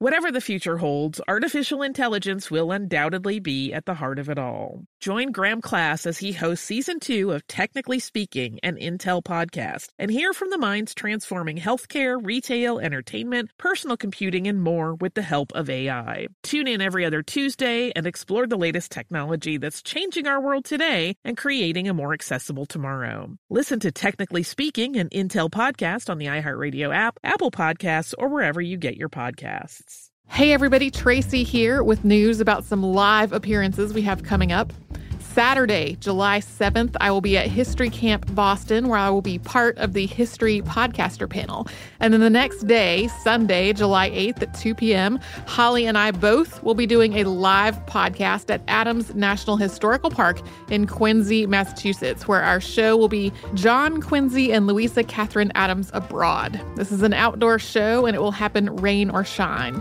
Whatever the future holds, artificial intelligence will undoubtedly be at the heart of it all. Join Graham Class as he hosts season two of Technically Speaking, an Intel podcast, and hear from the minds transforming healthcare, retail, entertainment, personal computing, and more with the help of AI. Tune in every other Tuesday and explore the latest technology that's changing our world today and creating a more accessible tomorrow. Listen to Technically Speaking, an Intel podcast on the iHeartRadio app, Apple Podcasts, or wherever you get your podcasts. Hey, everybody, Tracy here with news about some live appearances we have coming up. Saturday, July 7th, I will be at History Camp Boston, where I will be part of the History Podcaster panel. And then the next day, Sunday, July 8th at 2 p.m., Holly and I both will be doing a live podcast at Adams National Historical Park in Quincy, Massachusetts, where our show will be John Quincy and Louisa Catherine Adams Abroad. This is an outdoor show and it will happen rain or shine.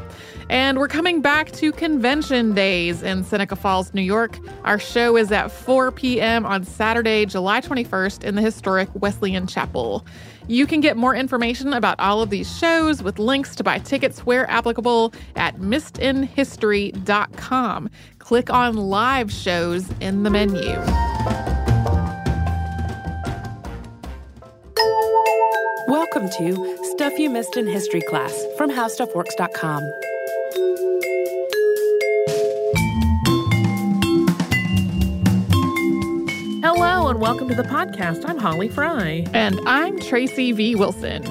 And we're coming back to convention days in Seneca Falls, New York. Our show is at 4 p.m. on Saturday, July 21st in the historic Wesleyan Chapel. You can get more information about all of these shows with links to buy tickets where applicable at missedinhistory.com. Click on live shows in the menu. Welcome to Stuff You Missed in History class from HowStuffWorks.com. Hello and welcome to the podcast. I'm Holly Fry. And I'm Tracy V. Wilson.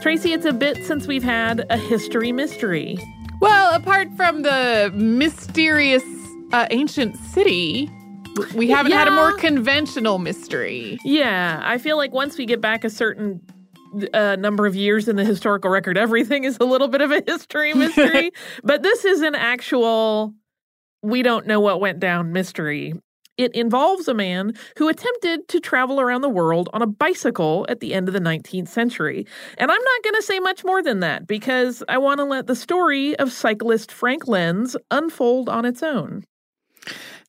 Tracy, it's a bit since we've had a history mystery. Well, apart from the mysterious uh, ancient city, we haven't yeah. had a more conventional mystery. Yeah, I feel like once we get back a certain uh, number of years in the historical record, everything is a little bit of a history mystery. but this is an actual, we don't know what went down mystery. It involves a man who attempted to travel around the world on a bicycle at the end of the 19th century. And I'm not going to say much more than that because I want to let the story of cyclist Frank Lenz unfold on its own.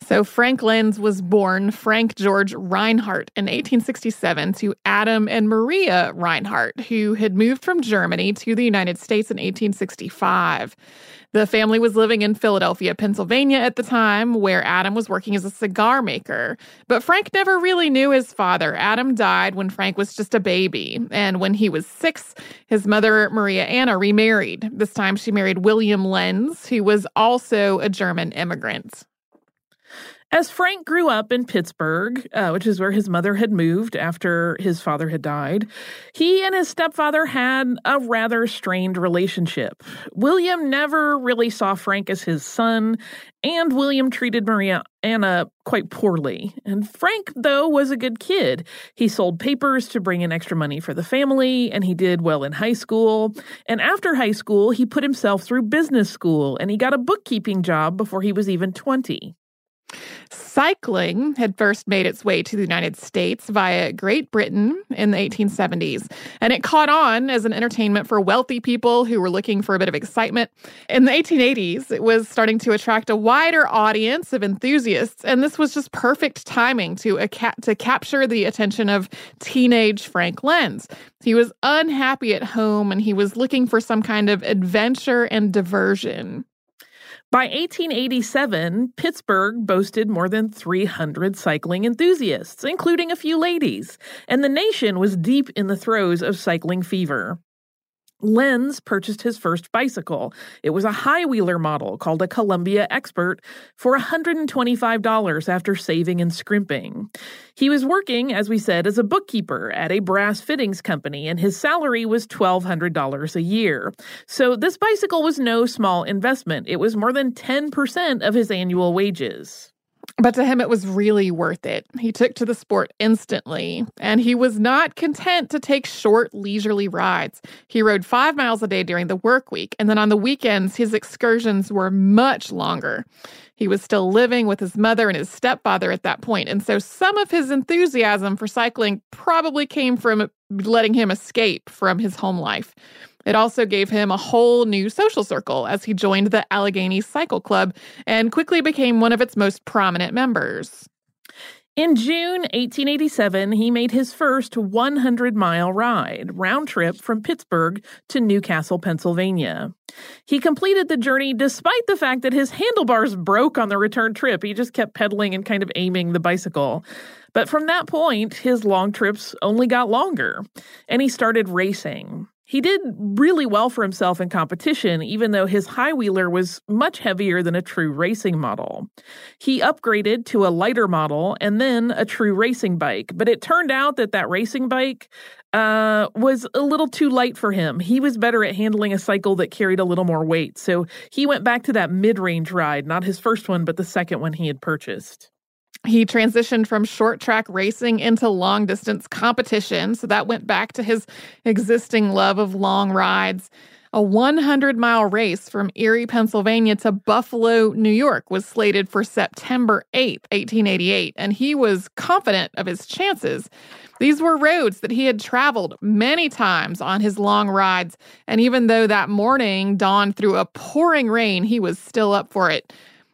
So, Frank Lenz was born Frank George Reinhardt in 1867 to Adam and Maria Reinhardt, who had moved from Germany to the United States in 1865. The family was living in Philadelphia, Pennsylvania at the time, where Adam was working as a cigar maker. But Frank never really knew his father. Adam died when Frank was just a baby. And when he was six, his mother, Maria Anna, remarried. This time she married William Lenz, who was also a German immigrant. As Frank grew up in Pittsburgh, uh, which is where his mother had moved after his father had died, he and his stepfather had a rather strained relationship. William never really saw Frank as his son, and William treated Maria Anna quite poorly. And Frank, though, was a good kid. He sold papers to bring in extra money for the family, and he did well in high school. And after high school, he put himself through business school, and he got a bookkeeping job before he was even 20. Cycling had first made its way to the United States via Great Britain in the 1870s, and it caught on as an entertainment for wealthy people who were looking for a bit of excitement. In the 1880s, it was starting to attract a wider audience of enthusiasts, and this was just perfect timing to, to capture the attention of teenage Frank Lenz. He was unhappy at home and he was looking for some kind of adventure and diversion. By 1887, Pittsburgh boasted more than 300 cycling enthusiasts, including a few ladies, and the nation was deep in the throes of cycling fever. Lenz purchased his first bicycle. It was a high wheeler model called a Columbia Expert for $125 after saving and scrimping. He was working, as we said, as a bookkeeper at a brass fittings company, and his salary was $1,200 a year. So this bicycle was no small investment. It was more than 10% of his annual wages. But to him, it was really worth it. He took to the sport instantly, and he was not content to take short, leisurely rides. He rode five miles a day during the work week, and then on the weekends, his excursions were much longer. He was still living with his mother and his stepfather at that point, and so some of his enthusiasm for cycling probably came from letting him escape from his home life. It also gave him a whole new social circle as he joined the Allegheny Cycle Club and quickly became one of its most prominent members. In June 1887, he made his first 100 mile ride, round trip from Pittsburgh to Newcastle, Pennsylvania. He completed the journey despite the fact that his handlebars broke on the return trip. He just kept pedaling and kind of aiming the bicycle. But from that point, his long trips only got longer, and he started racing. He did really well for himself in competition, even though his high wheeler was much heavier than a true racing model. He upgraded to a lighter model and then a true racing bike, but it turned out that that racing bike uh, was a little too light for him. He was better at handling a cycle that carried a little more weight, so he went back to that mid range ride, not his first one, but the second one he had purchased. He transitioned from short track racing into long distance competition. So that went back to his existing love of long rides. A 100 mile race from Erie, Pennsylvania to Buffalo, New York was slated for September 8, 1888, and he was confident of his chances. These were roads that he had traveled many times on his long rides, and even though that morning dawned through a pouring rain, he was still up for it.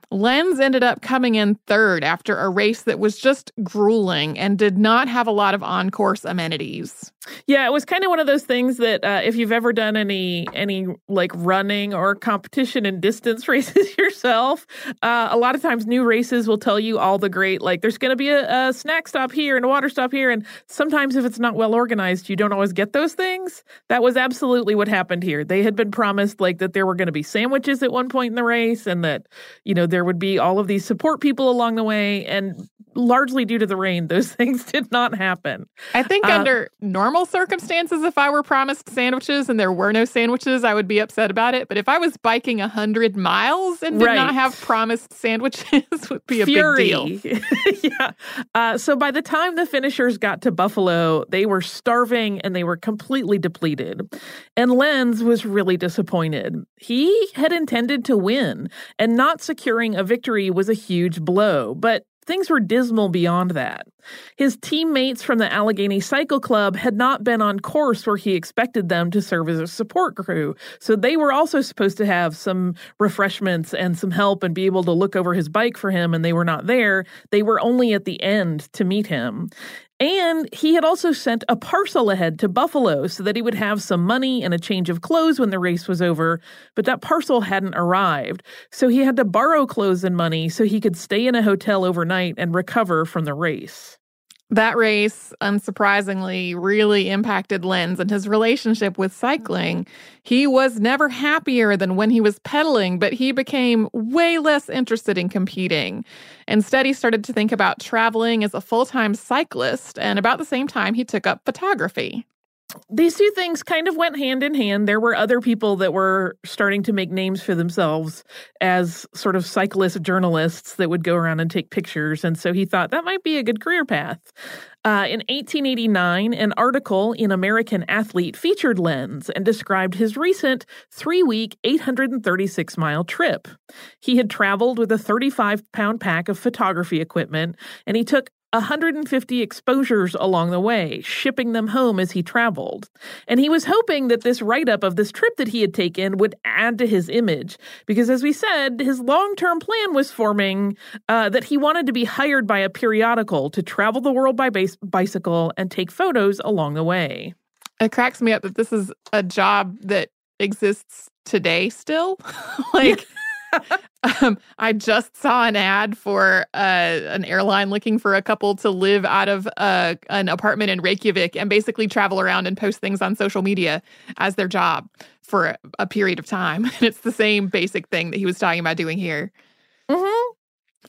Lenz ended up coming in third after a race that was just grueling and did not have a lot of on course amenities. Yeah, it was kind of one of those things that uh, if you've ever done any any like running or competition and distance races yourself, uh, a lot of times new races will tell you all the great like there's going to be a, a, snack stop here and a water stop here, and sometimes if it's not well organized, you don't always get those things. That was absolutely what happened here. They had been promised like that there were going to be sandwiches at one point in the race, and that you know there would be all of these support people along the way, and largely due to the rain, those things did not happen. I think uh, under normal circumstances, if I were promised sandwiches and there were no sandwiches, I would be upset about it. But if I was biking a hundred miles and did right. not have promised sandwiches, would be a Fury. big deal. yeah. Uh, so by the time the finishers got to Buffalo, they were starving and they were completely depleted. And Lenz was really disappointed. He had intended to win, and not securing a victory was a huge blow. But Things were dismal beyond that. His teammates from the Allegheny Cycle Club had not been on course where he expected them to serve as a support crew, so they were also supposed to have some refreshments and some help and be able to look over his bike for him, and they were not there. They were only at the end to meet him. And he had also sent a parcel ahead to Buffalo so that he would have some money and a change of clothes when the race was over, but that parcel hadn't arrived. So he had to borrow clothes and money so he could stay in a hotel overnight and recover from the race. That race, unsurprisingly, really impacted Lenz and his relationship with cycling. He was never happier than when he was pedaling, but he became way less interested in competing. Instead, he started to think about traveling as a full time cyclist, and about the same time, he took up photography. These two things kind of went hand in hand. There were other people that were starting to make names for themselves as sort of cyclist journalists that would go around and take pictures. And so he thought that might be a good career path. Uh, in 1889, an article in American Athlete featured Lenz and described his recent three week, 836 mile trip. He had traveled with a 35 pound pack of photography equipment, and he took 150 exposures along the way, shipping them home as he traveled. And he was hoping that this write up of this trip that he had taken would add to his image, because as we said, his long term plan was forming uh, that he wanted to be hired by a periodical to travel the world by base- bicycle and take photos along the way. It cracks me up that this is a job that exists today still. like, um, I just saw an ad for uh, an airline looking for a couple to live out of uh, an apartment in Reykjavik and basically travel around and post things on social media as their job for a, a period of time. And it's the same basic thing that he was talking about doing here. Mm-hmm.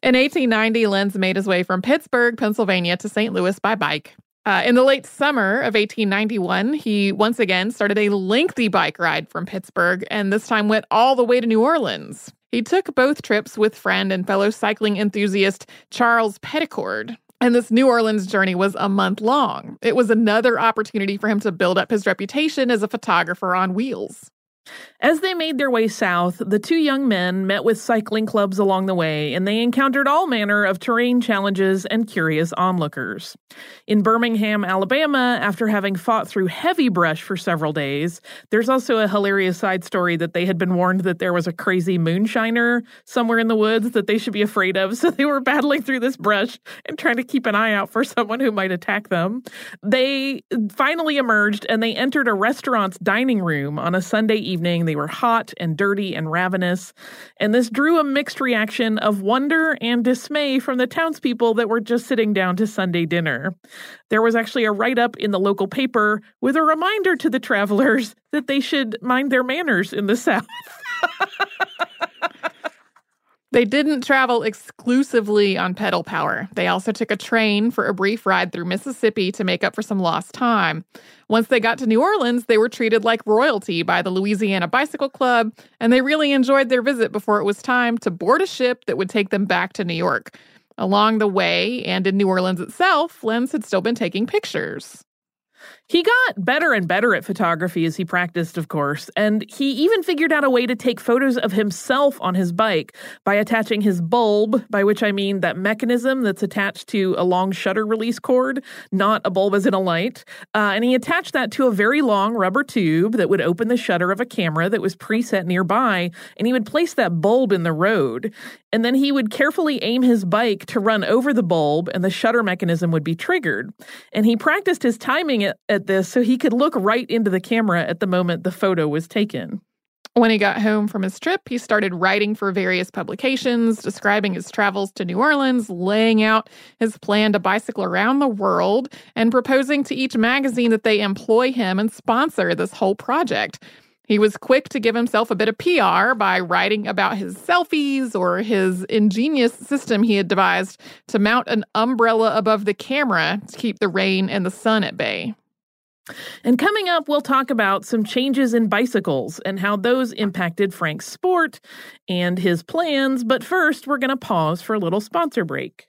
In 1890, Lenz made his way from Pittsburgh, Pennsylvania to St. Louis by bike. Uh, in the late summer of 1891, he once again started a lengthy bike ride from Pittsburgh and this time went all the way to New Orleans. He took both trips with friend and fellow cycling enthusiast Charles Petticord. And this New Orleans journey was a month long. It was another opportunity for him to build up his reputation as a photographer on wheels. As they made their way south, the two young men met with cycling clubs along the way, and they encountered all manner of terrain challenges and curious onlookers. In Birmingham, Alabama, after having fought through heavy brush for several days, there's also a hilarious side story that they had been warned that there was a crazy moonshiner somewhere in the woods that they should be afraid of, so they were battling through this brush and trying to keep an eye out for someone who might attack them. They finally emerged and they entered a restaurant's dining room on a Sunday evening they were hot and dirty and ravenous, and this drew a mixed reaction of wonder and dismay from the townspeople that were just sitting down to Sunday dinner. There was actually a write up in the local paper with a reminder to the travelers that they should mind their manners in the South. They didn't travel exclusively on pedal power. They also took a train for a brief ride through Mississippi to make up for some lost time. Once they got to New Orleans, they were treated like royalty by the Louisiana Bicycle Club, and they really enjoyed their visit before it was time to board a ship that would take them back to New York. Along the way, and in New Orleans itself, Lenz had still been taking pictures. He got better and better at photography as he practiced, of course, and he even figured out a way to take photos of himself on his bike by attaching his bulb, by which I mean that mechanism that's attached to a long shutter release cord, not a bulb as in a light. Uh, and he attached that to a very long rubber tube that would open the shutter of a camera that was preset nearby, and he would place that bulb in the road. And then he would carefully aim his bike to run over the bulb, and the shutter mechanism would be triggered. And he practiced his timing at, this so he could look right into the camera at the moment the photo was taken. When he got home from his trip, he started writing for various publications, describing his travels to New Orleans, laying out his plan to bicycle around the world, and proposing to each magazine that they employ him and sponsor this whole project. He was quick to give himself a bit of PR by writing about his selfies or his ingenious system he had devised to mount an umbrella above the camera to keep the rain and the sun at bay. And coming up, we'll talk about some changes in bicycles and how those impacted Frank's sport and his plans. But first, we're going to pause for a little sponsor break.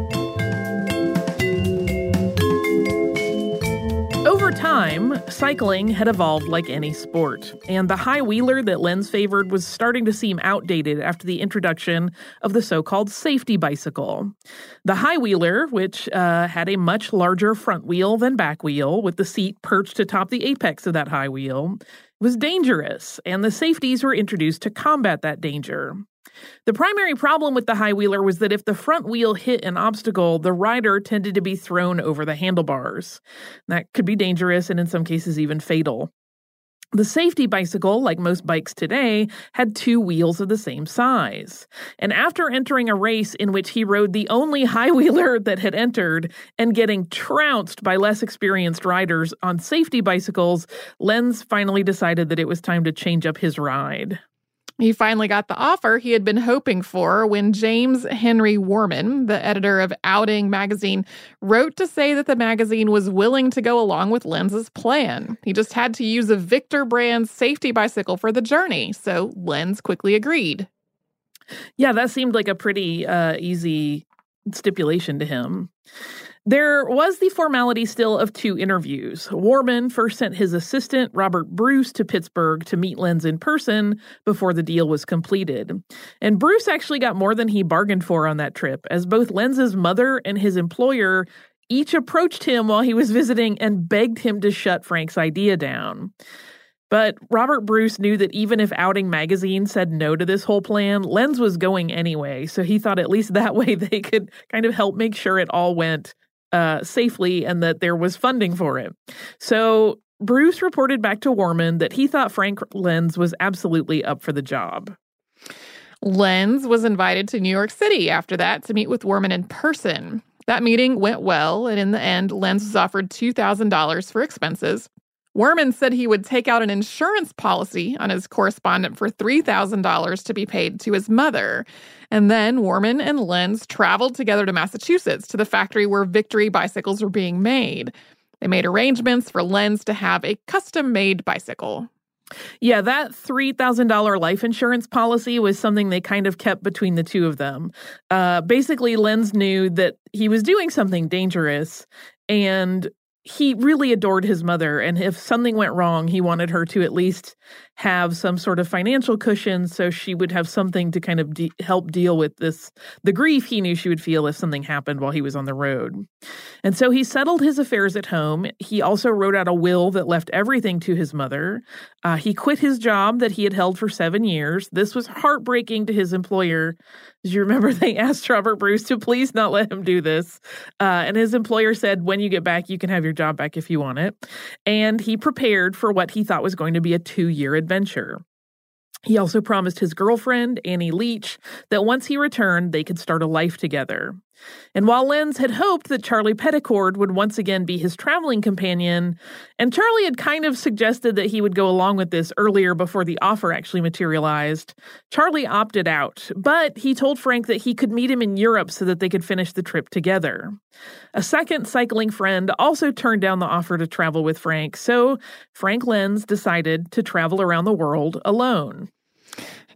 Time, cycling had evolved like any sport, and the high wheeler that Lenz favored was starting to seem outdated after the introduction of the so called safety bicycle. The high wheeler, which uh, had a much larger front wheel than back wheel, with the seat perched atop the apex of that high wheel, was dangerous, and the safeties were introduced to combat that danger. The primary problem with the high wheeler was that if the front wheel hit an obstacle, the rider tended to be thrown over the handlebars. That could be dangerous and in some cases even fatal. The safety bicycle, like most bikes today, had two wheels of the same size. And after entering a race in which he rode the only high wheeler that had entered and getting trounced by less experienced riders on safety bicycles, Lenz finally decided that it was time to change up his ride. He finally got the offer he had been hoping for when James Henry Worman, the editor of Outing magazine, wrote to say that the magazine was willing to go along with Lenz's plan. He just had to use a Victor brand safety bicycle for the journey, so Lenz quickly agreed. Yeah, that seemed like a pretty uh, easy stipulation to him. There was the formality still of two interviews. Worman first sent his assistant, Robert Bruce, to Pittsburgh to meet Lenz in person before the deal was completed. And Bruce actually got more than he bargained for on that trip, as both Lenz's mother and his employer each approached him while he was visiting and begged him to shut Frank's idea down. But Robert Bruce knew that even if Outing Magazine said no to this whole plan, Lenz was going anyway. So he thought at least that way they could kind of help make sure it all went uh, safely and that there was funding for it. So Bruce reported back to Worman that he thought Frank Lenz was absolutely up for the job. Lenz was invited to New York City after that to meet with Worman in person. That meeting went well, and in the end, Lenz was offered $2,000 for expenses. Worman said he would take out an insurance policy on his correspondent for $3,000 to be paid to his mother. And then Worman and Lenz traveled together to Massachusetts to the factory where Victory bicycles were being made. They made arrangements for Lenz to have a custom made bicycle. Yeah, that $3,000 life insurance policy was something they kind of kept between the two of them. Uh, basically, Lenz knew that he was doing something dangerous and he really adored his mother and if something went wrong he wanted her to at least have some sort of financial cushion so she would have something to kind of de- help deal with this the grief he knew she would feel if something happened while he was on the road. And so he settled his affairs at home. He also wrote out a will that left everything to his mother. Uh, he quit his job that he had held for seven years. This was heartbreaking to his employer. As you remember they asked robert bruce to please not let him do this? Uh, and his employer said when you get back you can have your job back if you want it. And he prepared for what he thought was going to be a two-year adventure. He also promised his girlfriend, Annie Leach, that once he returned, they could start a life together. And while Lenz had hoped that Charlie Petticord would once again be his traveling companion, and Charlie had kind of suggested that he would go along with this earlier before the offer actually materialized, Charlie opted out, but he told Frank that he could meet him in Europe so that they could finish the trip together. A second cycling friend also turned down the offer to travel with Frank, so Frank Lenz decided to travel around the world alone.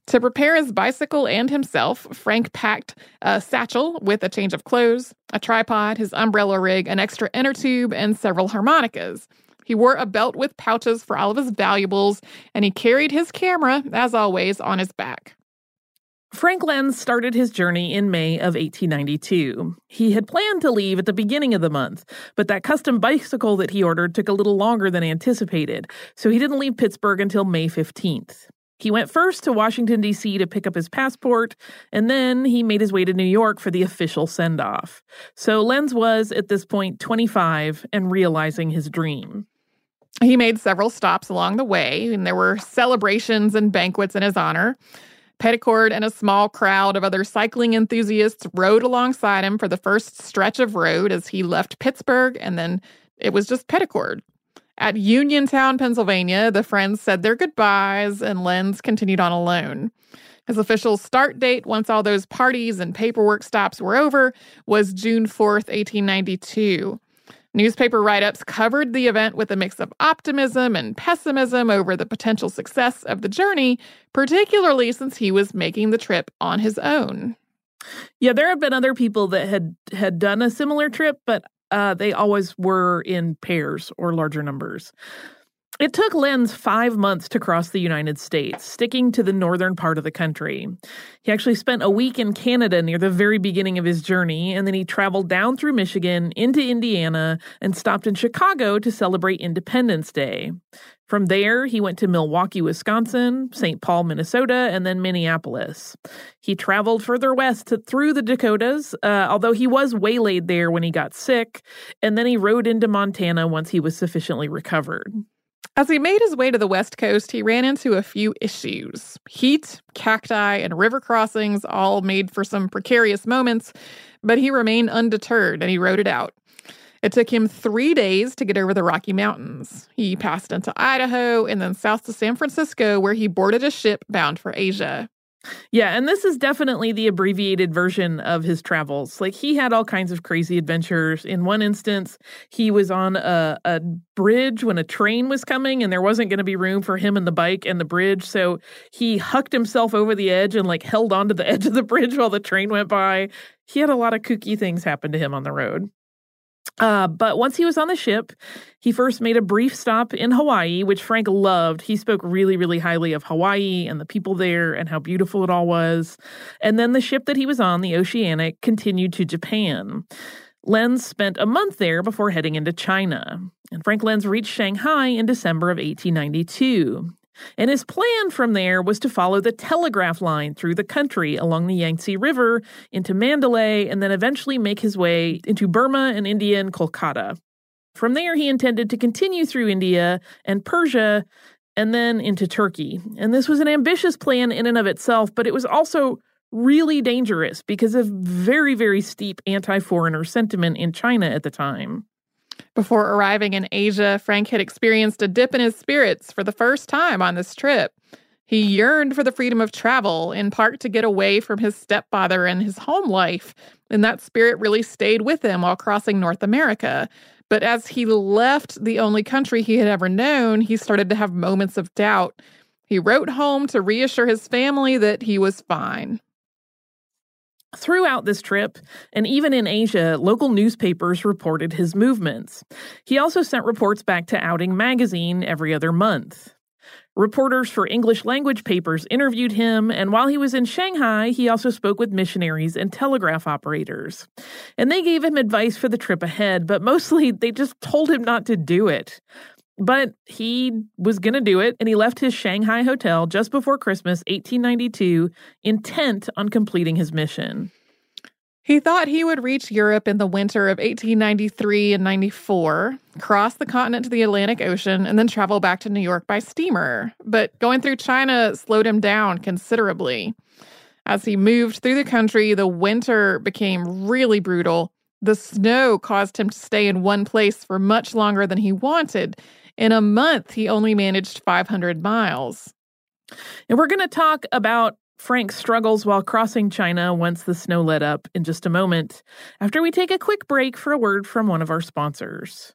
To prepare his bicycle and himself, Frank packed a satchel with a change of clothes, a tripod, his umbrella rig, an extra inner tube, and several harmonicas. He wore a belt with pouches for all of his valuables, and he carried his camera, as always, on his back. Frank Lenz started his journey in May of 1892. He had planned to leave at the beginning of the month, but that custom bicycle that he ordered took a little longer than anticipated, so he didn't leave Pittsburgh until May 15th. He went first to Washington, D.C. to pick up his passport, and then he made his way to New York for the official send off. So Lenz was, at this point, 25 and realizing his dream. He made several stops along the way, and there were celebrations and banquets in his honor. Petticord and a small crowd of other cycling enthusiasts rode alongside him for the first stretch of road as he left Pittsburgh, and then it was just Petticord at Uniontown, Pennsylvania, the friends said their goodbyes and Lenz continued on alone. His official start date, once all those parties and paperwork stops were over, was June 4th, 1892. Newspaper write ups covered the event with a mix of optimism and pessimism over the potential success of the journey, particularly since he was making the trip on his own. Yeah, there have been other people that had had done a similar trip, but uh, they always were in pairs or larger numbers. It took Lenz five months to cross the United States, sticking to the northern part of the country. He actually spent a week in Canada near the very beginning of his journey, and then he traveled down through Michigan into Indiana and stopped in Chicago to celebrate Independence Day. From there, he went to Milwaukee, Wisconsin, St. Paul, Minnesota, and then Minneapolis. He traveled further west to, through the Dakotas, uh, although he was waylaid there when he got sick, and then he rode into Montana once he was sufficiently recovered. As he made his way to the West Coast, he ran into a few issues. Heat, cacti, and river crossings all made for some precarious moments, but he remained undeterred and he rode it out. It took him three days to get over the Rocky Mountains. He passed into Idaho and then south to San Francisco, where he boarded a ship bound for Asia. Yeah, and this is definitely the abbreviated version of his travels. Like he had all kinds of crazy adventures. In one instance, he was on a, a bridge when a train was coming and there wasn't going to be room for him and the bike and the bridge. So he hucked himself over the edge and like held onto the edge of the bridge while the train went by. He had a lot of kooky things happen to him on the road. Uh, but once he was on the ship, he first made a brief stop in Hawaii, which Frank loved. He spoke really, really highly of Hawaii and the people there and how beautiful it all was. And then the ship that he was on, the Oceanic, continued to Japan. Lenz spent a month there before heading into China. And Frank Lenz reached Shanghai in December of 1892. And his plan from there was to follow the telegraph line through the country along the Yangtze River into Mandalay and then eventually make his way into Burma and India and Kolkata. From there, he intended to continue through India and Persia and then into Turkey. And this was an ambitious plan in and of itself, but it was also really dangerous because of very, very steep anti foreigner sentiment in China at the time. Before arriving in Asia, Frank had experienced a dip in his spirits for the first time on this trip. He yearned for the freedom of travel, in part to get away from his stepfather and his home life, and that spirit really stayed with him while crossing North America. But as he left the only country he had ever known, he started to have moments of doubt. He wrote home to reassure his family that he was fine. Throughout this trip, and even in Asia, local newspapers reported his movements. He also sent reports back to Outing magazine every other month. Reporters for English language papers interviewed him, and while he was in Shanghai, he also spoke with missionaries and telegraph operators. And they gave him advice for the trip ahead, but mostly they just told him not to do it. But he was going to do it, and he left his Shanghai hotel just before Christmas 1892, intent on completing his mission. He thought he would reach Europe in the winter of 1893 and 94, cross the continent to the Atlantic Ocean, and then travel back to New York by steamer. But going through China slowed him down considerably. As he moved through the country, the winter became really brutal. The snow caused him to stay in one place for much longer than he wanted. In a month, he only managed 500 miles. And we're going to talk about Frank's struggles while crossing China once the snow let up in just a moment, after we take a quick break for a word from one of our sponsors.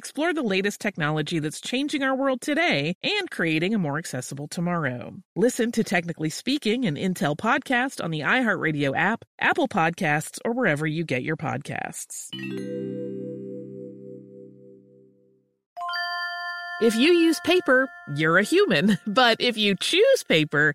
explore the latest technology that's changing our world today and creating a more accessible tomorrow. Listen to Technically Speaking, an Intel podcast on the iHeartRadio app, Apple Podcasts, or wherever you get your podcasts. If you use paper, you're a human. But if you choose paper,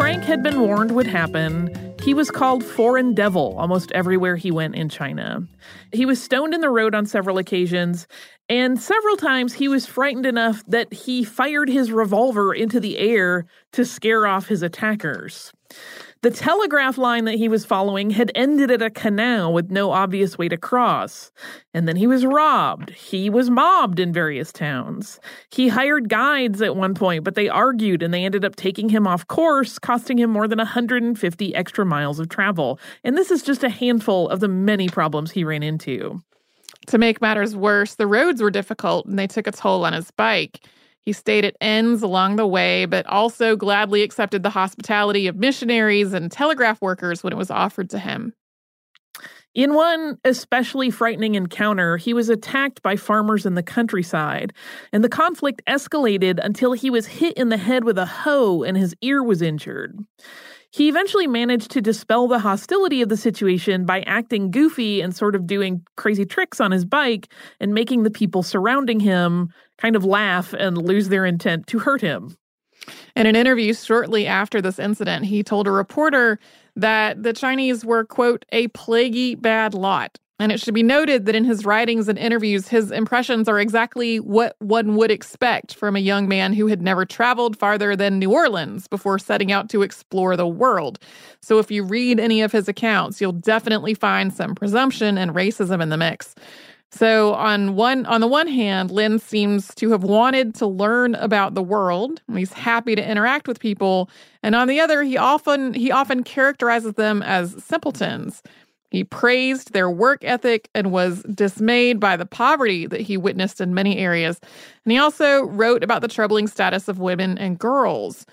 Frank had been warned would happen, he was called Foreign Devil almost everywhere he went in China. He was stoned in the road on several occasions, and several times he was frightened enough that he fired his revolver into the air to scare off his attackers. The telegraph line that he was following had ended at a canal with no obvious way to cross. And then he was robbed. He was mobbed in various towns. He hired guides at one point, but they argued and they ended up taking him off course, costing him more than 150 extra miles of travel. And this is just a handful of the many problems he ran into. To make matters worse, the roads were difficult and they took a toll on his bike. He stayed at inns along the way, but also gladly accepted the hospitality of missionaries and telegraph workers when it was offered to him. In one especially frightening encounter, he was attacked by farmers in the countryside, and the conflict escalated until he was hit in the head with a hoe and his ear was injured. He eventually managed to dispel the hostility of the situation by acting goofy and sort of doing crazy tricks on his bike and making the people surrounding him kind of laugh and lose their intent to hurt him. In an interview shortly after this incident, he told a reporter that the Chinese were, quote, a plaguey bad lot. And it should be noted that in his writings and interviews, his impressions are exactly what one would expect from a young man who had never traveled farther than New Orleans before setting out to explore the world. So if you read any of his accounts, you'll definitely find some presumption and racism in the mix. So on one on the one hand, Lenz seems to have wanted to learn about the world. He's happy to interact with people, and on the other, he often he often characterizes them as simpletons. He praised their work ethic and was dismayed by the poverty that he witnessed in many areas. And he also wrote about the troubling status of women and girls.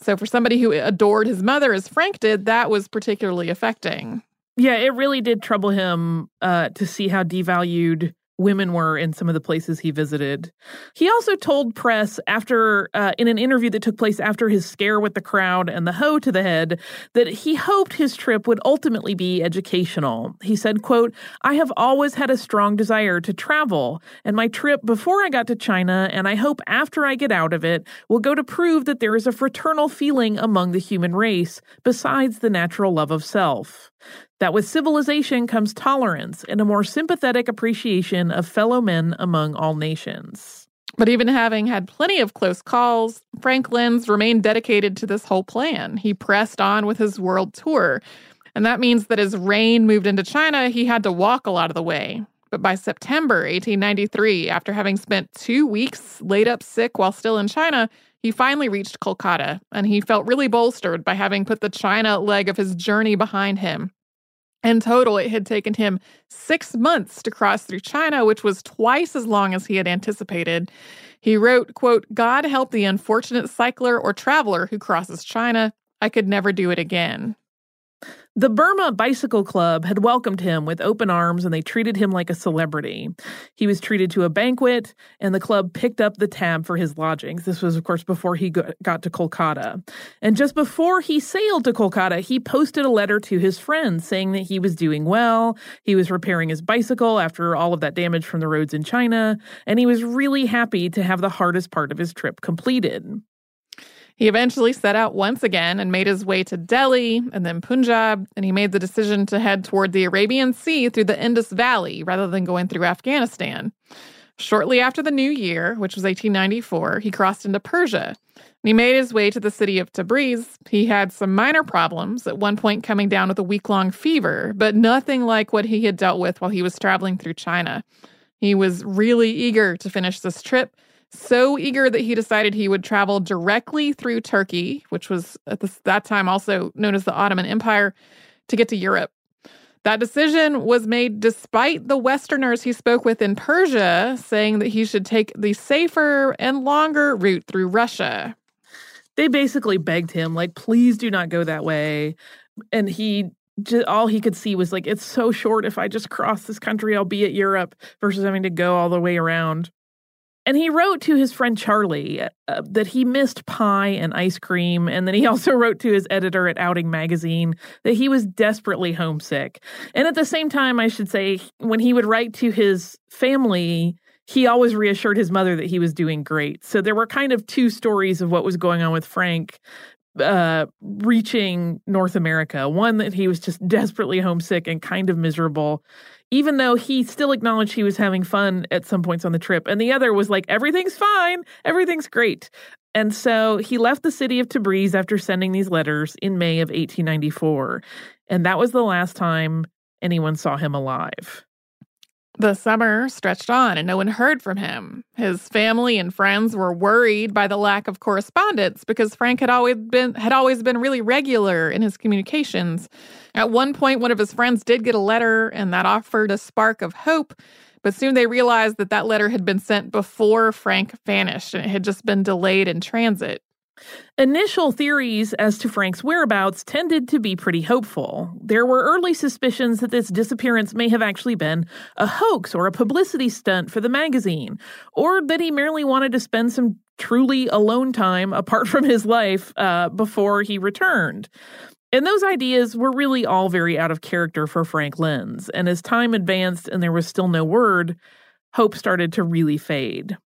So, for somebody who adored his mother as Frank did, that was particularly affecting. Yeah, it really did trouble him uh, to see how devalued women were in some of the places he visited. He also told press after uh, in an interview that took place after his scare with the crowd and the hoe to the head that he hoped his trip would ultimately be educational. He said, quote, "I have always had a strong desire to travel, and my trip before I got to China and I hope after I get out of it will go to prove that there is a fraternal feeling among the human race besides the natural love of self." That with civilization comes tolerance and a more sympathetic appreciation of fellow men among all nations. But even having had plenty of close calls, Frank Lenz remained dedicated to this whole plan. He pressed on with his world tour. And that means that as Rain moved into China, he had to walk a lot of the way. But by September 1893, after having spent two weeks laid up sick while still in China, he finally reached Kolkata, and he felt really bolstered by having put the China leg of his journey behind him. In total, it had taken him six months to cross through China, which was twice as long as he had anticipated. He wrote, quote, God help the unfortunate cycler or traveler who crosses China. I could never do it again. The Burma Bicycle Club had welcomed him with open arms and they treated him like a celebrity. He was treated to a banquet and the club picked up the tab for his lodgings. This was, of course, before he got to Kolkata. And just before he sailed to Kolkata, he posted a letter to his friends saying that he was doing well. He was repairing his bicycle after all of that damage from the roads in China. And he was really happy to have the hardest part of his trip completed. He eventually set out once again and made his way to Delhi and then Punjab, and he made the decision to head toward the Arabian Sea through the Indus Valley rather than going through Afghanistan. Shortly after the new year, which was 1894, he crossed into Persia. He made his way to the city of Tabriz. He had some minor problems, at one point coming down with a week long fever, but nothing like what he had dealt with while he was traveling through China. He was really eager to finish this trip so eager that he decided he would travel directly through Turkey, which was at this, that time also known as the Ottoman Empire, to get to Europe. That decision was made despite the Westerners he spoke with in Persia saying that he should take the safer and longer route through Russia. They basically begged him, like, please do not go that way. And he all he could see was like, it's so short. If I just cross this country, I'll be at Europe versus having to go all the way around. And he wrote to his friend Charlie uh, that he missed pie and ice cream. And then he also wrote to his editor at Outing Magazine that he was desperately homesick. And at the same time, I should say, when he would write to his family, he always reassured his mother that he was doing great. So there were kind of two stories of what was going on with Frank uh, reaching North America. One that he was just desperately homesick and kind of miserable, even though he still acknowledged he was having fun at some points on the trip. And the other was like, everything's fine, everything's great. And so he left the city of Tabriz after sending these letters in May of 1894. And that was the last time anyone saw him alive. The summer stretched on and no one heard from him. His family and friends were worried by the lack of correspondence because Frank had always been had always been really regular in his communications. At one point one of his friends did get a letter and that offered a spark of hope, but soon they realized that that letter had been sent before Frank vanished and it had just been delayed in transit. Initial theories as to Frank's whereabouts tended to be pretty hopeful. There were early suspicions that this disappearance may have actually been a hoax or a publicity stunt for the magazine, or that he merely wanted to spend some truly alone time apart from his life uh, before he returned. And those ideas were really all very out of character for Frank Lenz, and as time advanced and there was still no word, hope started to really fade.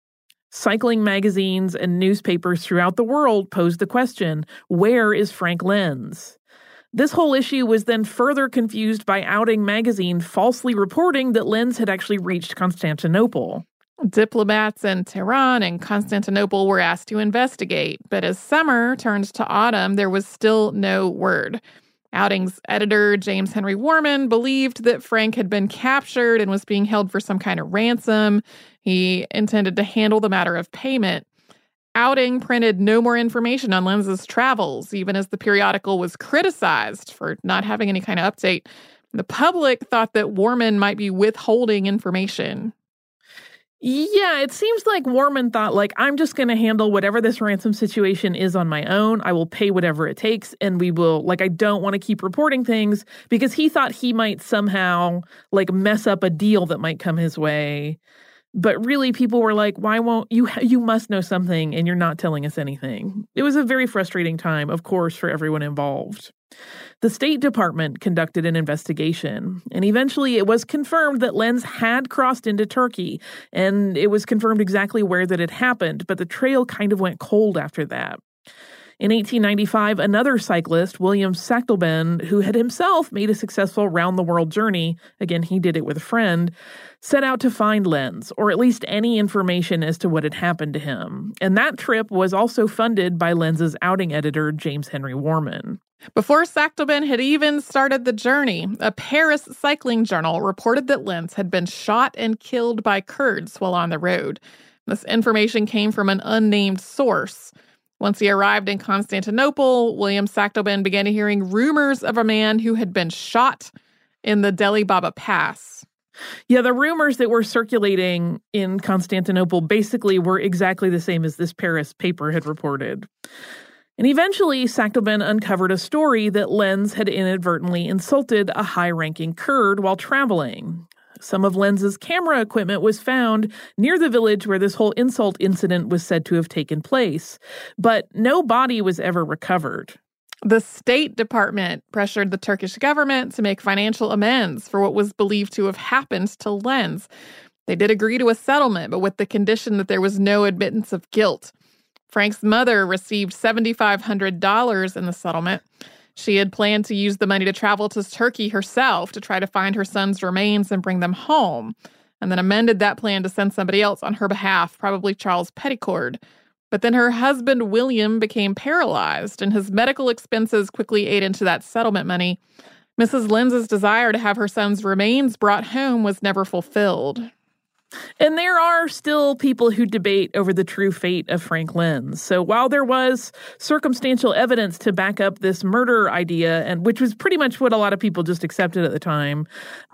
Cycling magazines and newspapers throughout the world posed the question where is Frank Lenz? This whole issue was then further confused by Outing magazine falsely reporting that Lenz had actually reached Constantinople. Diplomats in Tehran and Constantinople were asked to investigate, but as summer turned to autumn, there was still no word. Outing's editor, James Henry Worman, believed that Frank had been captured and was being held for some kind of ransom. He intended to handle the matter of payment. Outing printed no more information on Lenz's travels, even as the periodical was criticized for not having any kind of update. The public thought that Worman might be withholding information. Yeah, it seems like Worman thought like I'm just going to handle whatever this ransom situation is on my own. I will pay whatever it takes and we will like I don't want to keep reporting things because he thought he might somehow like mess up a deal that might come his way. But really people were like, "Why won't you you must know something and you're not telling us anything." It was a very frustrating time, of course, for everyone involved. The State Department conducted an investigation, and eventually it was confirmed that Lenz had crossed into Turkey, and it was confirmed exactly where that had happened, but the trail kind of went cold after that. In 1895, another cyclist, William Sachtleben, who had himself made a successful round the world journey, again, he did it with a friend, set out to find Lenz, or at least any information as to what had happened to him. And that trip was also funded by Lenz's outing editor, James Henry Worman. Before Sachtleben had even started the journey, a Paris cycling journal reported that Lenz had been shot and killed by Kurds while on the road. This information came from an unnamed source. Once he arrived in Constantinople, William Sachtleben began hearing rumors of a man who had been shot in the Deli Baba Pass. Yeah, the rumors that were circulating in Constantinople basically were exactly the same as this Paris paper had reported. And eventually, Sachtleben uncovered a story that Lenz had inadvertently insulted a high ranking Kurd while traveling. Some of Lenz's camera equipment was found near the village where this whole insult incident was said to have taken place, but no body was ever recovered. The State Department pressured the Turkish government to make financial amends for what was believed to have happened to Lenz. They did agree to a settlement, but with the condition that there was no admittance of guilt. Frank's mother received $7,500 in the settlement. She had planned to use the money to travel to Turkey herself to try to find her son's remains and bring them home, and then amended that plan to send somebody else on her behalf, probably Charles Petticord. But then her husband, William, became paralyzed, and his medical expenses quickly ate into that settlement money. Mrs. Lenz's desire to have her son's remains brought home was never fulfilled. And there are still people who debate over the true fate of Frank Lenz. So while there was circumstantial evidence to back up this murder idea, and which was pretty much what a lot of people just accepted at the time,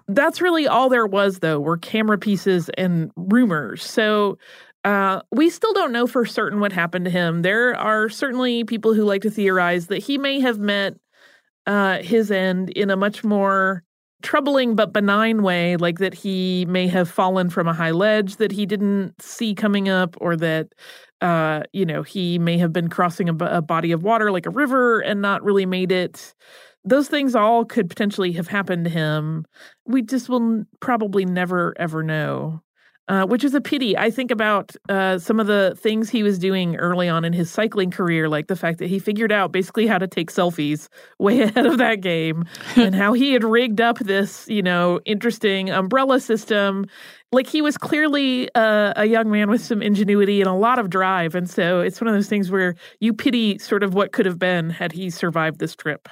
that's really all there was, though, were camera pieces and rumors. So uh, we still don't know for certain what happened to him. There are certainly people who like to theorize that he may have met uh, his end in a much more troubling but benign way, like that he may have fallen from a high ledge that he didn't see coming up, or that, uh, you know, he may have been crossing a, a body of water like a river and not really made it. Those things all could potentially have happened to him. We just will probably never, ever know uh, which is a pity. I think about uh, some of the things he was doing early on in his cycling career, like the fact that he figured out basically how to take selfies way ahead of that game, and how he had rigged up this, you know, interesting umbrella system. Like he was clearly uh, a young man with some ingenuity and a lot of drive, and so it's one of those things where you pity sort of what could have been had he survived this trip.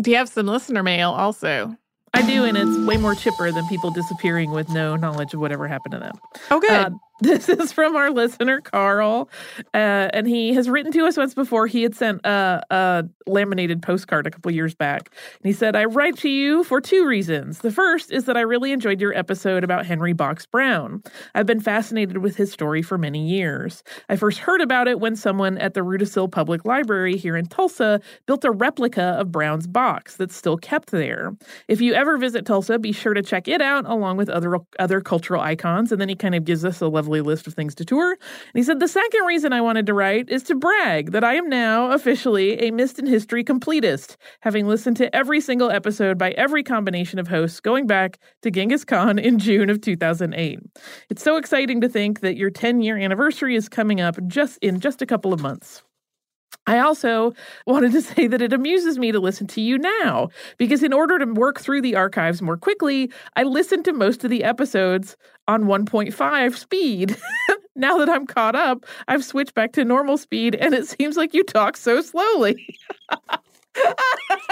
Do you have some listener mail also? I do, and it's way more chipper than people disappearing with no knowledge of whatever happened to them. Oh, good. Uh, this is from our listener, Carl. Uh, and he has written to us once before. He had sent a, a laminated postcard a couple years back. And he said, I write to you for two reasons. The first is that I really enjoyed your episode about Henry Box Brown. I've been fascinated with his story for many years. I first heard about it when someone at the Rudisill Public Library here in Tulsa built a replica of Brown's box that's still kept there. If you ever visit Tulsa, be sure to check it out along with other other cultural icons. And then he kind of gives us a lovely list of things to tour. And he said, The second reason I wanted to write is to brag that I am now officially a Missed in History completist, having listened to every single episode by every combination of hosts going back to Genghis Khan in June of 2008. It's so exciting to think that your 10 year anniversary is coming up just in just a couple of months. I also wanted to say that it amuses me to listen to you now because, in order to work through the archives more quickly, I listened to most of the episodes on 1.5 speed. now that I'm caught up, I've switched back to normal speed and it seems like you talk so slowly.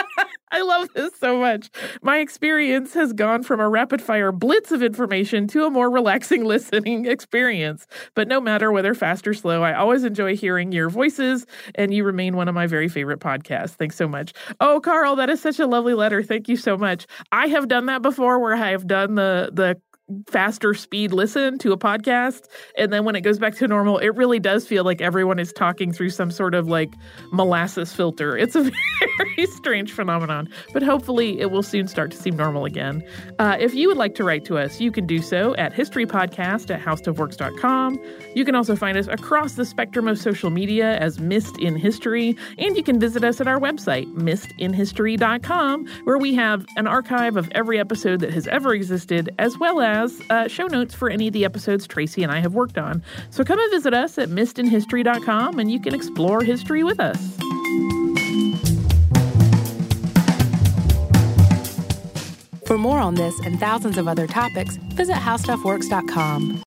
I love this so much. My experience has gone from a rapid fire blitz of information to a more relaxing listening experience. But no matter whether fast or slow, I always enjoy hearing your voices, and you remain one of my very favorite podcasts. Thanks so much. Oh, Carl, that is such a lovely letter. Thank you so much. I have done that before where I have done the the faster speed listen to a podcast. And then when it goes back to normal it really does feel like everyone is talking through some sort of like molasses filter. It's a very strange phenomenon but hopefully it will soon start to seem normal again. Uh, if you would like to write to us you can do so at historypodcast at howstuffworks.com you can also find us across the spectrum of social media as missed in history and you can visit us at our website missedinhistory.com where we have an archive of every episode that has ever existed as well as has uh, show notes for any of the episodes Tracy and I have worked on. So come and visit us at missedinhistory.com and you can explore history with us. For more on this and thousands of other topics, visit howstuffworks.com.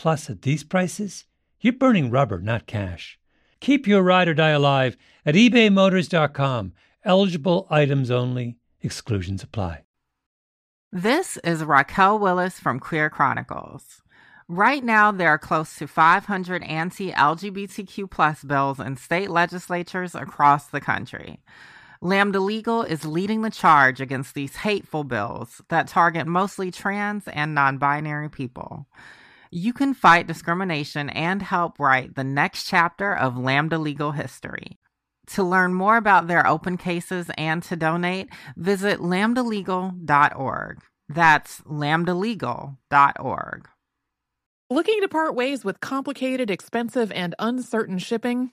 Plus, at these prices, you're burning rubber, not cash. Keep your ride or die alive at ebaymotors.com. Eligible items only, exclusions apply. This is Raquel Willis from Queer Chronicles. Right now, there are close to 500 anti LGBTQ plus bills in state legislatures across the country. Lambda Legal is leading the charge against these hateful bills that target mostly trans and non binary people. You can fight discrimination and help write the next chapter of Lambda Legal history. To learn more about their open cases and to donate, visit lambdalegal.org. That's lambdalegal.org. Looking to part ways with complicated, expensive, and uncertain shipping?